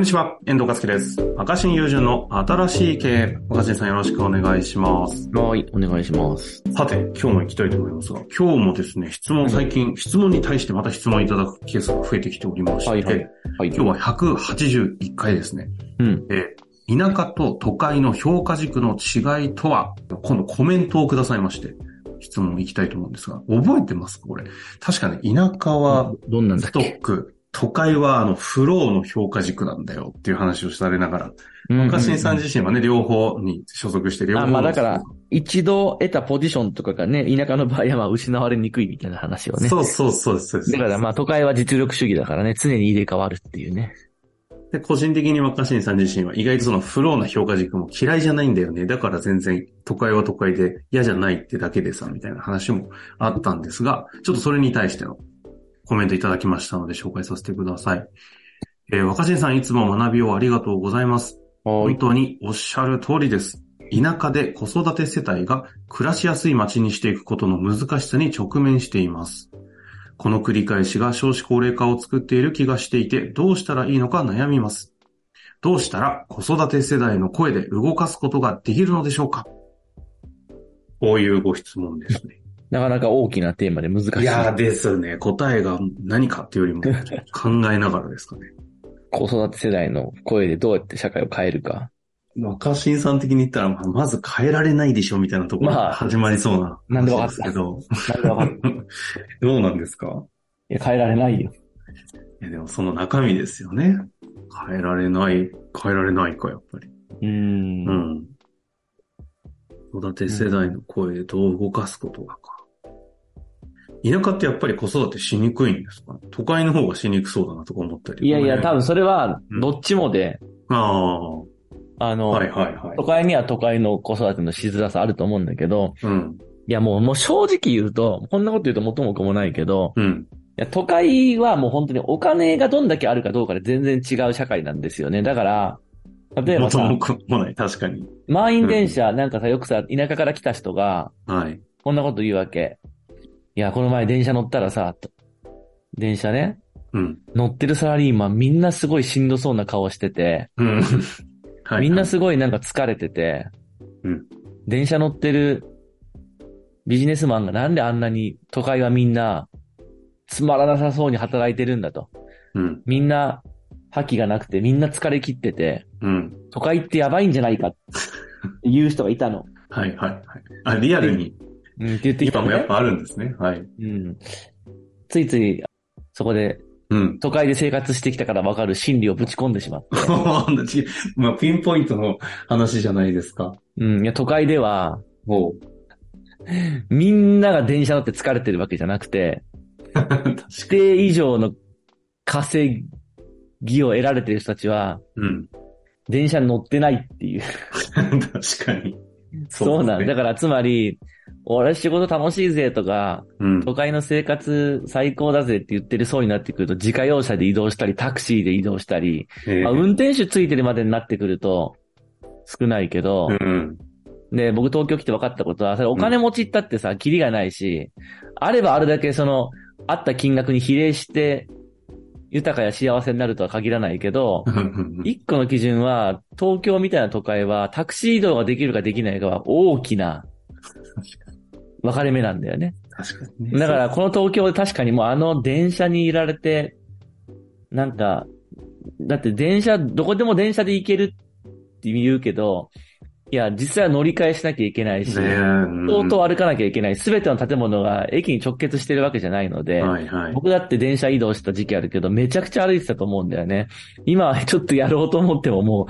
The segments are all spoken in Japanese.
んにちは、遠藤和樹です。若新友人の新しい経営。若新さんよろしくお願いします。はい、お願いします。さて、今日も行きたいと思いますが、今日もですね、質問、最近、質問に対してまた質問いただくケースが増えてきておりまして、はいはいはい。今日は181回ですね。うん。えー田舎と都会の評価軸の違いとは、今度コメントをくださいまして、質問いきたいと思うんですが、覚えてます？かこれ。確かね、田舎はどんなんだっストけック、都会はあのフローの評価軸なんだよっていう話をされながら、若新さん自身はね、両方に所属して両方あまあだから一度得たポジションとかがね、田舎の場合はまあ失われにくいみたいな話をね。そうそうそうです。そうですだからまあ都会は実力主義だからね、常に入れ替わるっていうね。で個人的に若新さん自身は意外とそのフローな評価軸も嫌いじゃないんだよね。だから全然都会は都会で嫌じゃないってだけでさ、みたいな話もあったんですが、ちょっとそれに対してのコメントいただきましたので紹介させてください。えー若新さんいつも学びをありがとうございます。本当におっしゃる通りです。田舎で子育て世帯が暮らしやすい街にしていくことの難しさに直面しています。この繰り返しが少子高齢化を作っている気がしていて、どうしたらいいのか悩みます。どうしたら子育て世代の声で動かすことができるのでしょうかこういうご質問ですね。なかなか大きなテーマで難しい。いやーですね。答えが何かっていうよりも 考えながらですかね。子育て世代の声でどうやって社会を変えるか。若新さん的に言ったら、まず変えられないでしょみたいなところまあが始まりそうななんでわかったけど。なんでわかるどうなんですか？いや、変えられないよ。いやでもその中身ですよね。変えられない、変えられないか、やっぱり。うーんう。ん。子育て世代の声でどう動かすことがか。田舎ってやっぱり子育てしにくいんですか？都会の方がしにくそうだなとか思ったり。いやいや、多分それはうん、どっちもで、ああ、はあの、いはいはい都。会には都会の子育てのしづらさあると思うんだけど、うん。いやもう、もう正直言うと、こんなこと言うと元も子もないけど、うん。いや都会はもう本当にお金がどんだけあるかどうかで全然違う社会なんですよね。だから、例えばさ元も、子もない、確かに。満員電車、なんかさ、よくさ、田舎から来た人が、はい。こんなこと言うわけ。いや、この前電車乗ったらさ、と電車ね、うん。乗ってるサラリーマンみんなすごいしんどそうな顔してて、うん。はい。みんなすごいなんか疲れてて、うん電車乗ってるビジネスマンがなんであんなに都会はみんなつまらなさそうに働いてるんだと。うん。みんな覇気がなくてみんな疲れ切ってて、うん。都会ってやばいんじゃないかって言う人がいたの。はいはいはい。あ、リアルに、うん、って言ってきたのね今もやっ。ぱあるんですね。はい。うん。ついついそこでうん。都会で生活してきたからわかる心理をぶち込んでしまって。まあ、ピンポイントの話じゃないですか。うん、いや都会ではおう。みんなが電車乗って疲れてるわけじゃなくて、確か規定以上の稼ぎを得られてる人たちは、に。うん。電車に乗ってないっていう。確かに。そうなんだ。だからつまり、俺仕事楽しいぜとか、うん。都会の生活最高だぜって言ってるそうになってくると、自家用車で移動したり、タクシーで移動したり、えーまあ、運転手ついてるまでになってくると、少ないけど、うん。で、僕東京来て分かったことは、それお金持ちったってさ、キリがないし、あればあるだけその、あった金額に比例して、豊かや幸せになるとは限らないけど、一個の基準は、東京みたいな都会は、タクシー移動ができるかできないかは大きな分かれ目なんだよね。確かにね。だから、この東京で確かにもうあの電車にいられて、なんか、だって電車、どこでも電車で行けるって言うけど、いや、実際は乗り換えしなきゃいけないし、相当歩かなきゃいけない。すべての建物が駅に直結してるわけじゃないので、はいはい。僕だって電車移動した時期あるけど、めちゃくちゃ歩いてたと思うんだよね。今はちょっとやろうと思ってもも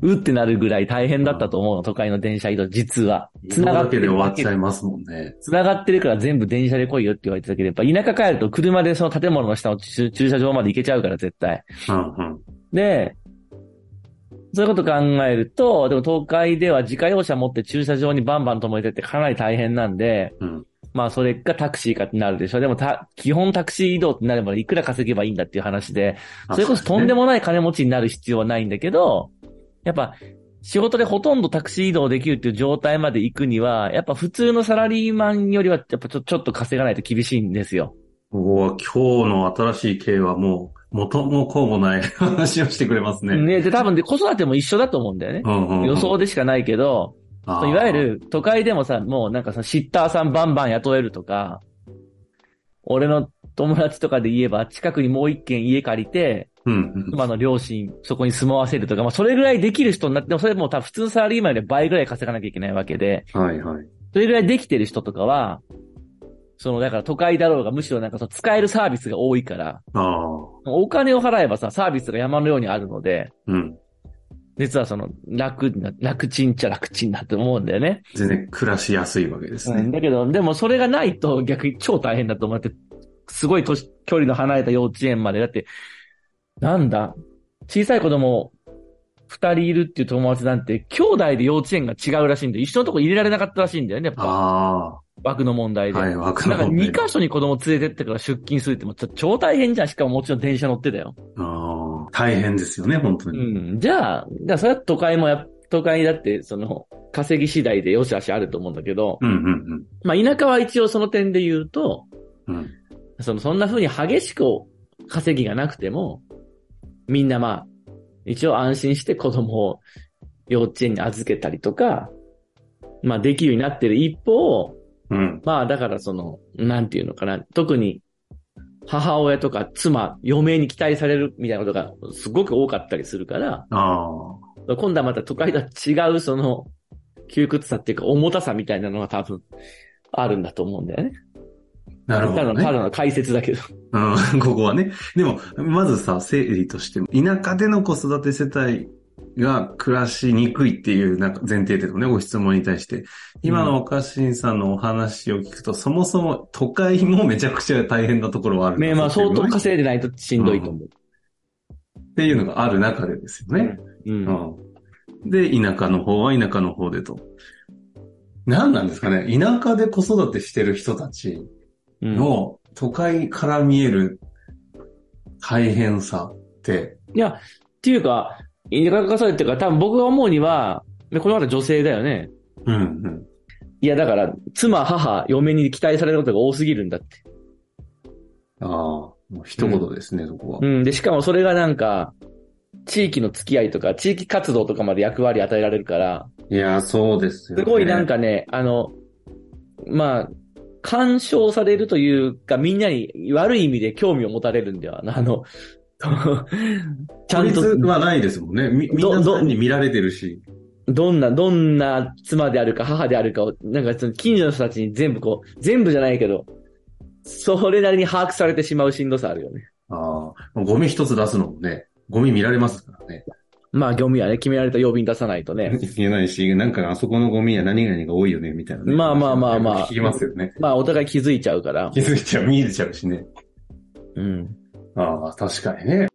う、うってなるぐらい大変だったと思うの、都会の電車移動、実は。繋がってでる終わっちゃいますもんね。繋がってるから全部電車で来いよって言われてたけど、やっぱ田舎帰ると車でその建物の下の駐駐車場まで行けちゃうから絶対。うんうん。で、そういうこと考えると、でも東海では自家用車持って駐車場にバンバン止めてってかなり大変なんで、うん。まあそれがタクシーかってなるでしょ。でもた、基本タクシー移動ってなればいくら稼げばいいんだっていう話で、それこそとんでも。もない金持ちになる必要はないんだけど、やっぱ仕事でほとんどタクシー移動できるっていう状態まで行くには、やっぱ普通のサラリーマンよりはやっぱちょちょっと稼がないと厳しいんですよ。今日の新しい系はもう、元も子もない話をしてくれますね。ね、で、多分で、子育ても一緒だと思うんだよね。うんうんうん予想でしかないけど、いわゆる都会でもさ、もうなんかさ、シッターさんバンバン雇えるとか、俺の友達とかで言えば、近くにもう一軒家借りて、うんうん。妻の両親、そこに住まわせるとか、まあ、それぐらいできる人になっても、それもう多分普通のサラリーマンより倍ぐらい稼がなきゃいけないわけで、はいはい。それぐらいできてる人とかは、その、だから都会だろうが、むしろなんかその使えるサービスが多いから。お金を払えばさ、サービスが山のようにあるので、うん。実はその、楽な、楽ちんっちゃ楽ちんだと思うんだよね。全然暮らしやすいわけですうん、ね。だけど、でもそれがないと逆に超大変だと思って、すごい年、距離の離れた幼稚園まで。だって、なんだ？小さい子供二人いるっていう友達なんて、兄弟で幼稚園が違うらしいんで、一緒のとこ入れられなかったらしいんだよね、やっぱ。あ枠の問題あ。で。はい、枠だからの問題2箇所に子供連れてってから出勤するっても超大変じゃん。しかももちろん電車乗ってたよ。ああ。大変ですよね、本当うに。ん。じゃあ、じゃあそれは都会もや、都会だって、その、稼ぎ次第で良し悪しあると思うんだけど、うん、うん、まあ田舎は一応その点で言うと、うん。うん。その、そんな風に激しく稼ぎがなくても、みんなまあ、一応安心して子供を幼稚園に預けたりとか、まあできるようになってる一方、うん。まあだからその、なんていうのかな、特に母親とか妻、嫁に期待されるみたいなことがすごく多かったりするから。今度はまた都会とは違うその、窮屈さっていうか重たさみたいなのが多分あるんだと思うんだよね。なるほど、ただの、たね。だの解説だけど。うん、ここはね。でも、まずさ、整理としても、田舎での子育て世帯が暮らしにくいっていうなんか前提でのね、ご質問に対して、今の若新さんのお話を聞くと、そもそも都会もめちゃくちゃ大変なところはあるねまあ相当稼いでないとしんどいと思う。っていうのがある中でですよね。うん。うん。で、田舎の方は田舎の方でと。何なんですかね田舎で子育てしてる人たちうんの都会から見える大変さって、いや、っていうか、田舎化されてるから多分僕が思うには、でこれまた女性だよね。うんうん。いや、だから、妻、母、嫁に期待されることが多すぎるんだって。ああ、もう一言ですね、そこは。うん。で、しかもそれがなんか、地域の付き合いとか、地域活動とかまで役割与えられるから、いや、そうですよ、ね。すごいなん、かね、あの、まあ、干渉されるというか、みんなに悪い意味で興味を持たれるんだよ。あの、ちゃんと、はないですもんね。み、みんなに見られてるし。どんな、どんな妻であるか母であるかを、なんかその近所の人たちに全部こう、全部じゃないけど、それなりに把握されてしまうしんどさあるよね。ああ、ゴミ一つ出すのもね、ゴミ見られますからね。まあ、業務はね、決められた曜日に出さないとね。言えないし、なんかあそこのゴミは何々が多いよね、みたいな、ね。まあまあまあまあ聞きますよね。まあ、お互い気づいちゃうから。気づいちゃう、見えちゃうしね。うん。ああ、確かにね。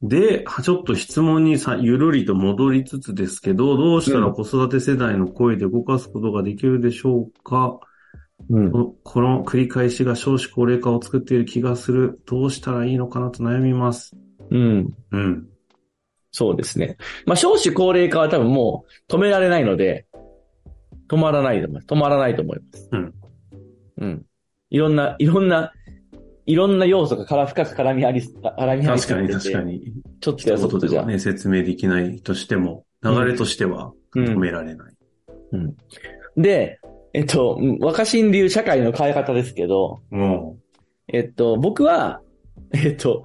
で、ちょっと質問にさ、ゆるりと戻りつつですけど、どうしたら子育て世代の声で動かすことができるでしょうか、うん。ここの繰り返しが少子高齢化を作っている気がする。どうしたらいいのかなと悩みます。うん。うん。そうですね。まあ、少子高齢化は多分もう止められないので、止まらないと思います。止まらないと思います。うん。うん。いろんな、いろんな、いろんな要素がから深く絡みあり、絡み合い確かに確かに。ちょっとやそっとじゃ。ね、説明できないとしても、流れとしてはうん止められない。うん。で、えっと、うん若新流社会の変え方ですけど、もえっと、僕は、えっと、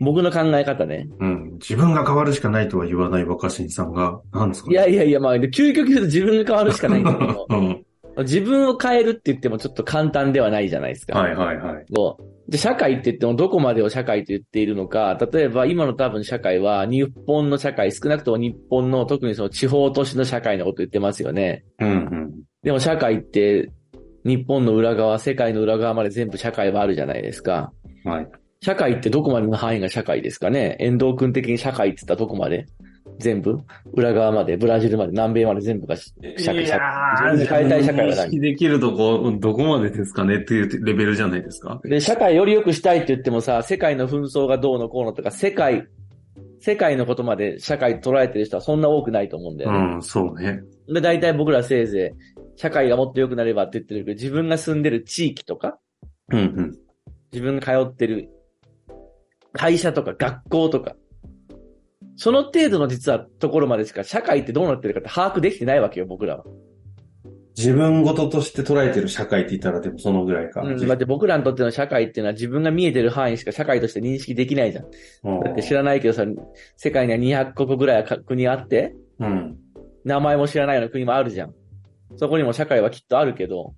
僕の考え方ね。う、うん。自分が変わるしかないとは言わない若新さんが、なんですかいやいやいや、まあ、究極言うと自分が変わるしかないんだけど、うん。自分を変えるって言ってもちょっと簡単ではないじゃないですか。はいはいはい。で、社会って言ってもどこまでを社会と言っているのか、例えば今の多分社会は日本の社会、少なくとも日本の特にその地方都市の社会のこと言ってますよね。うんうん。でも社会って日本の裏側、世界の裏側まで全部社会はあるじゃないですか。はい。社会ってどこまでの範囲が社会ですかね？遠藤君的に社会って言ったらどこまで？全部？裏側まで、ブラジルまで、南米まで全部が社会、社会。自分で変えたい社会は認識何できるとこ、どこまでですかねっていうレベルじゃないですか？で、社会より良くしたいって言ってもさ、世界の紛争がどうのこうのとか、世界、世界のことまで社会捉えてる人はそんな多くないと思うんだよね。うん、そうね。で、大体僕らせいぜい、社会がもっと良くなればって言ってるけど、自分が住んでる地域とか、うんうん。自分が通ってる会社とか学校とか、その程度の実はところまでしか社会ってどうなってるかって把握できてないわけよ、僕らは。自分事として捉えてる社会って言ったらでもそのぐらいか。うん、だって僕らにとっての社会っていうのは自分が見えてる範囲しか社会として認識できないじゃん。うんだって知らないけどさ、世界には200国ぐらいか国あって、うん。名前も知らないような国もあるじゃん。そこにも社会はきっとあるけど、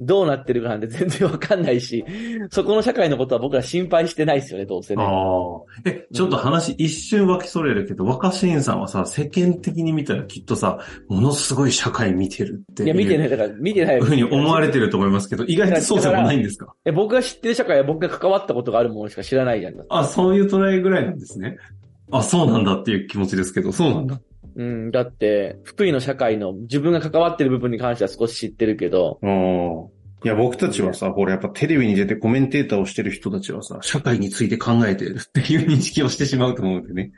どうなってるかなんて 全然わかんないし、そこの社会のことは僕ら心配してないですよね、どうせね。ああ。え、ちょっと話一瞬分けそれるけど、若新さんはさ、世間的に見たらきっとさ、ものすごい社会見てるっていう。いや、見てない、だから見てない。ふうに思われてると思いますけど、意外とそうでもないんですか？え僕が知ってる社会は僕が関わったことがあるものしか知らないじゃん。あ、そういう捉えぐらいなんですね。あ、そうなんだっていう気持ちですけど、そうなんだ。うん、だって、福井の社会の自分が関わってる部分に関しては少し知ってるけど、うん。いや、僕たちはさ、ほら、やっぱテレビに出てコメンテーターをしてる人たちはさ、社会について考えてるっていう認識をしてしまうと思うんでね。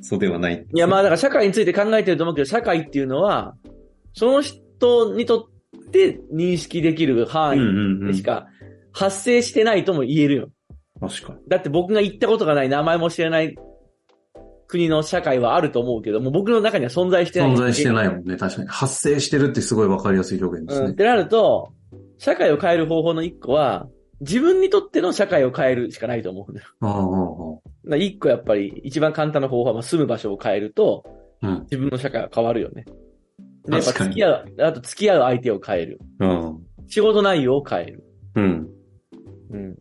そうではない。いや、まあだから社会について考えてると思うけど、社会っていうのは、その人にとって認識できるうん範囲うんうん。でしか発生してないとも言えるよ。確かに。だって僕が行ったことがない、名前も知らない国の社会はあると思うけど、もう僕の中には存在してない。存在してないもんね。確かに。発生してるってすごいわかりやすい表現ですうん。ねっ。てなると、社会を変える方法の一個は、自分にとっての社会を変えるしかないと思うんだよ。あ一個やっぱり一番簡単な方法はまあ住む場所を変えると、あ。うん。自分の社会は変わるよね。で、やっぱ付き合う、あと付き合う相手を変える。うん。仕事内容を変える。うん。うん。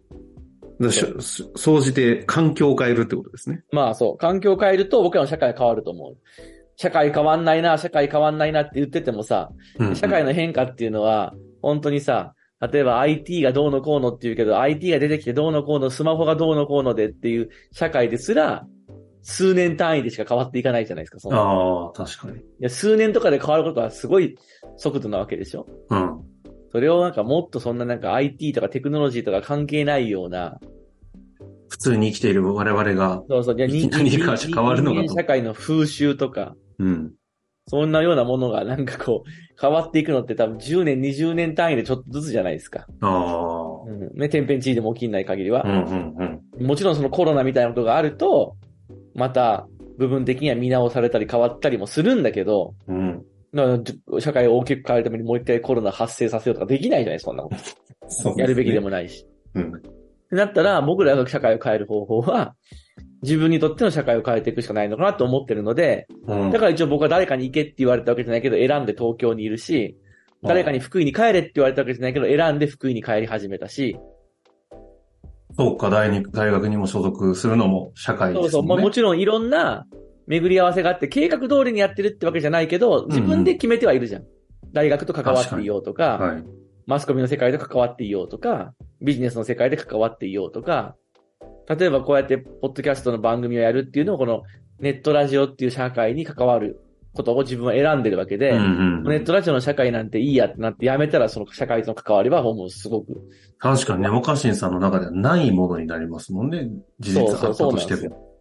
総じて環境を変えるってことですね。まあそう、環境を変えると僕らの社会は変わると思う。社会変わんないな、社会変わんないなって言っててもさ、うん社会の変化っていうのは、本当にさ、例えば IT がどうのこうのって言うけど、IT が出てきてどうのこうの、スマホがどうのこうのでっていう社会ですら、数年単位でしか変わっていかないじゃないですか、そのああ、確かに。いや数年とかで変わることはすごい速度なわけでしょうん。それをなんかもっとそんななんか IT とかテクノロジーとか関係ないような、普通に生きている我々が、そうそう、いや人 何か変わるのかと人間社会の風習とか、うん。そんなようなものがなんかこう、変わっていくのって多分10年、20年単位でちょっとずつじゃないですか。ああ。うん。ね、天変地異でも起きない限りはう。んうんうん。もちろんそのコロナみたいなことがあると、また部分的には見直されたり変わったりもするんだけど、うん。社会を大きく変えるためにもう一回コロナ発生させようとかできないじゃないそんなこと。ねやるべきでもないし。うん。ってなったら、僕らが社会を変える方法は、自分にとっての社会を変えていくしかないのかなと思ってるので、うん。だから一応僕は誰かに行けって言われたわけじゃないけど、選んで東京にいるし、誰かに福井に帰れって言われたわけじゃないけど、選んで福井に帰り始めたし、そうか、大に大学にも所属するのも社会ですね。そうそう、まあもちろんいろんな巡り合わせがあって、計画通りにやってるってわけじゃないけど、自分で決めてはいるじゃん。大学と関わっていようとか、はい。マスコミの世界で関わっていようとか、ビジネスの世界で関わっていようとか、例えばこうやってポッドキャストの番組をやるっていうのをこのネットラジオっていう社会に関わることを自分は選んでるわけで、うんうんネットラジオの社会なんていいやってなってやめたらその社会との関わりはもうすごく。確かにね、若新さんの中ではないものになりますもんね。事実あったとしても。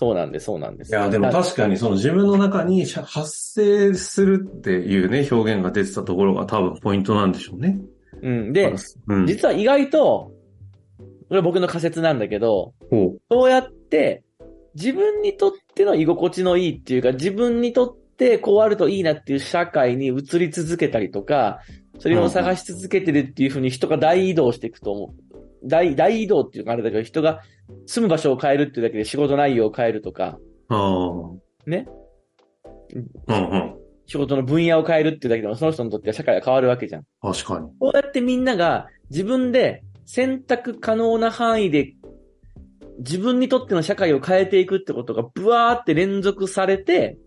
そうなんです、そうなんです。いや、でも確かにその自分の中に発生するっていうね、表現が出てたところが多分ポイントなんでしょうね。うん。で、うん。実は意外と、これは僕の仮説なんだけど、ほそうやって自分にとっての居心地のいいっていうか、自分にとってこうあるといいなっていう社会に移り続けたりとか、それを探し続けてるっていうふうに人が大移動していくと思う。大、大移動っていうかあれだけど、人が住む場所を変えるっていうだけで仕事内容を変えるとか、う。ああ。ね？うんうん。仕事の分野を変えるっていうだけでも、その人にとっては社会が変わるわけじゃん。確かに。こうやってみんなが自分で選択可能な範囲で自分にとっての社会を変えていくってことがブワーって連続されて、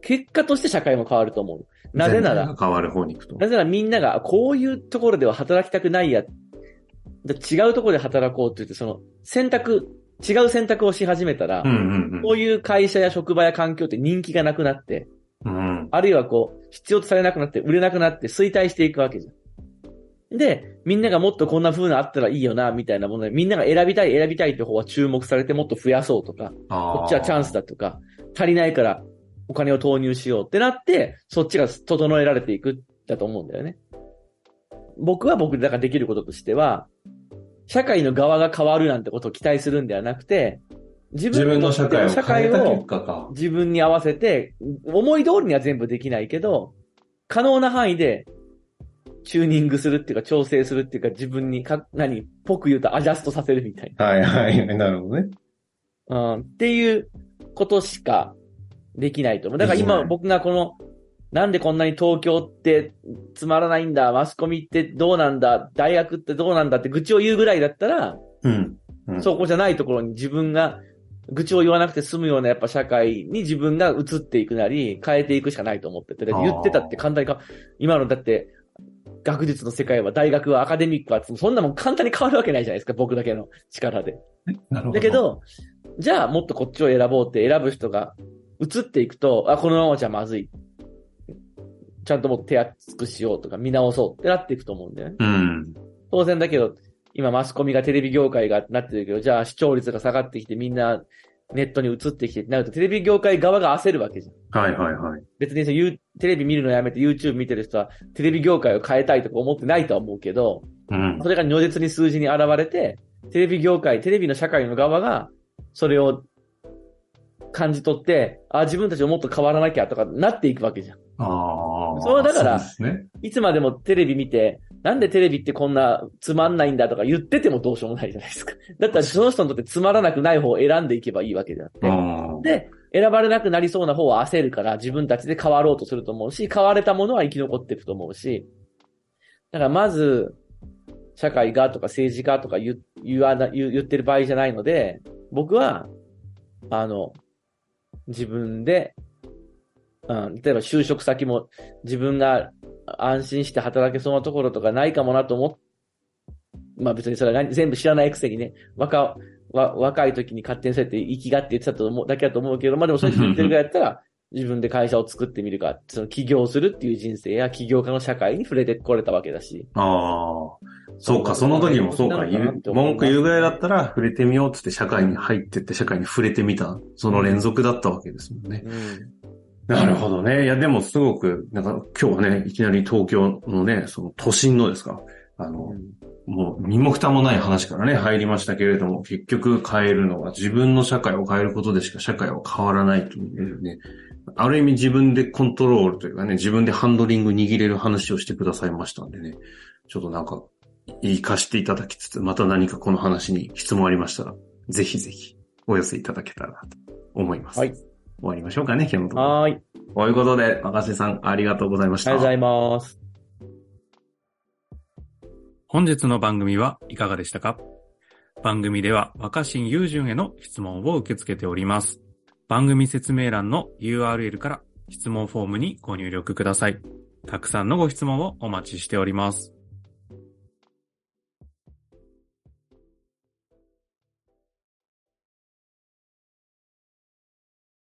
結果として社会も変わると思う。なぜなら変わる方に行くと。なぜならみんながこういうところでは働きたくないや、で違うところで働こうって言って、その選択、違う選択をし始めたら、うんうういう会社や職場や環境って人気がなくなって、うん。うん。あるいはこう、必要とされなくなって、売れなくなって衰退していくわけじゃん。で、みんながもっとこんな風なあったらいいよな、みたいなもので、みんなが選びたい、選びたいって方は注目されてもっと増やそうとか、ここっちはチャンスだとか、足りないからお金を投入しようってなって、そっちが整えられていくだと思うんだよね。僕は僕だからできることとしては、社会の側が変わるなんてことを期待するんではなくて、自自分の社会を社会変えた結を果か。自分に合わせて、思い通りには全部できないけど、可能な範囲でチューニングするっていうか調整するっていうか自分にか、何、ぽく言うとアジャストさせるみたいはいはい。なるほどね。な。うん、っていうことしかできないと思う。だから今僕がこの、なんでこんなに東京ってつまらないんだ、マスコミってどうなんだ、大学ってどうなんだって愚痴を言うぐらいだったら、うん。うんそこじゃないところに自分が愚痴を言わなくて済むようなやっぱ社会に自分が移っていくなり、変えていくしかないと思ってて、言ってたって簡単にか、今のだって、学術の世界は大学はアカデミックは、そんなもん簡単に変わるわけないじゃないですか、僕だけの力で。なるほど。だけ、ど、じゃあもっとこっちを選ぼうって選ぶ人が移っていくと、あ、このままじゃまずい。ちゃんともっと手厚くしようとか見直そうってなっていくと思うんだよね。うん。当然だけど、今マスコミがテレビ業界がなってるけど、じゃあ視聴率が下がってきてみんなネットに移ってきてってなると、テレビ業界側が焦るわけじゃん。はいはいはい。別にテレビ見るのやめて YouTube 見てる人は、テレビ業界を変えたいとか思ってないとは思うけど、うんそ。れが如実に数字に現れて、テレビ業界、テレビの社会の側が、それを感じ取って、あ、自分たちももっと変わらなきゃとかなっていくわけじゃん。ああ。それはだからね。いつまでもテレビ見て、なんでテレビってこんなつまんないんだとか言っててもどうしようもないじゃないですか。だったらその人にとってつまらなくない方を選んでいけばいいわけであって。ああ。で、選ばれなくなりそうな方は焦るから自分たちで変わろうとすると思うし、変われたものは生き残っていくと思うし。だからまず、社会がとか政治家とか言言わな言言ってる場合じゃないので、僕は、あの、自分で、うん、例えば就職先も自分が安心して働けそうなところとかないかもなと思っまあ別にそれは何全部知らないくせにね、若、わ若い時に勝手にそうやって生きがって言ってたと思う、だけだと思うけど、まあでもそういう人言ってるぐらいだったら、自分で会社を作ってみるか、その起業するっていう人生や起業家の社会に触れてこれたわけだし。ああ。そうか、その時もそうか、文句言うぐらいだったら触れてみようっつって社会に入ってって社会に触れてみた、その連続だったわけですもんね。うん。なるほどね。いや、でもすごく、なんか今日はね、いきなり東京のね、その都心のですか、あの、もう身も蓋もない話からね、入りましたけれども、結局変えるのは自分の社会を変えることでしか社会は変わらないというね、ある意味自分でコントロールというかね、自分でハンドリング握れる話をしてくださいましたんでね、ちょっとなんか、活かしていただきつつ、また何かこの話に質問ありましたら、ぜひぜひお寄せいただけたらなと思います。はい。終わりましょうかね、今日のところ。はーい。ありということで、若瀬さん、ありがとうございました。がとうございます。本日の番組はいかがでしたか？番組では若新雄純への質問を受け付けております。番組説明欄の URL から質問フォームにご入力ください。たくさんのご質問をお待ちしております。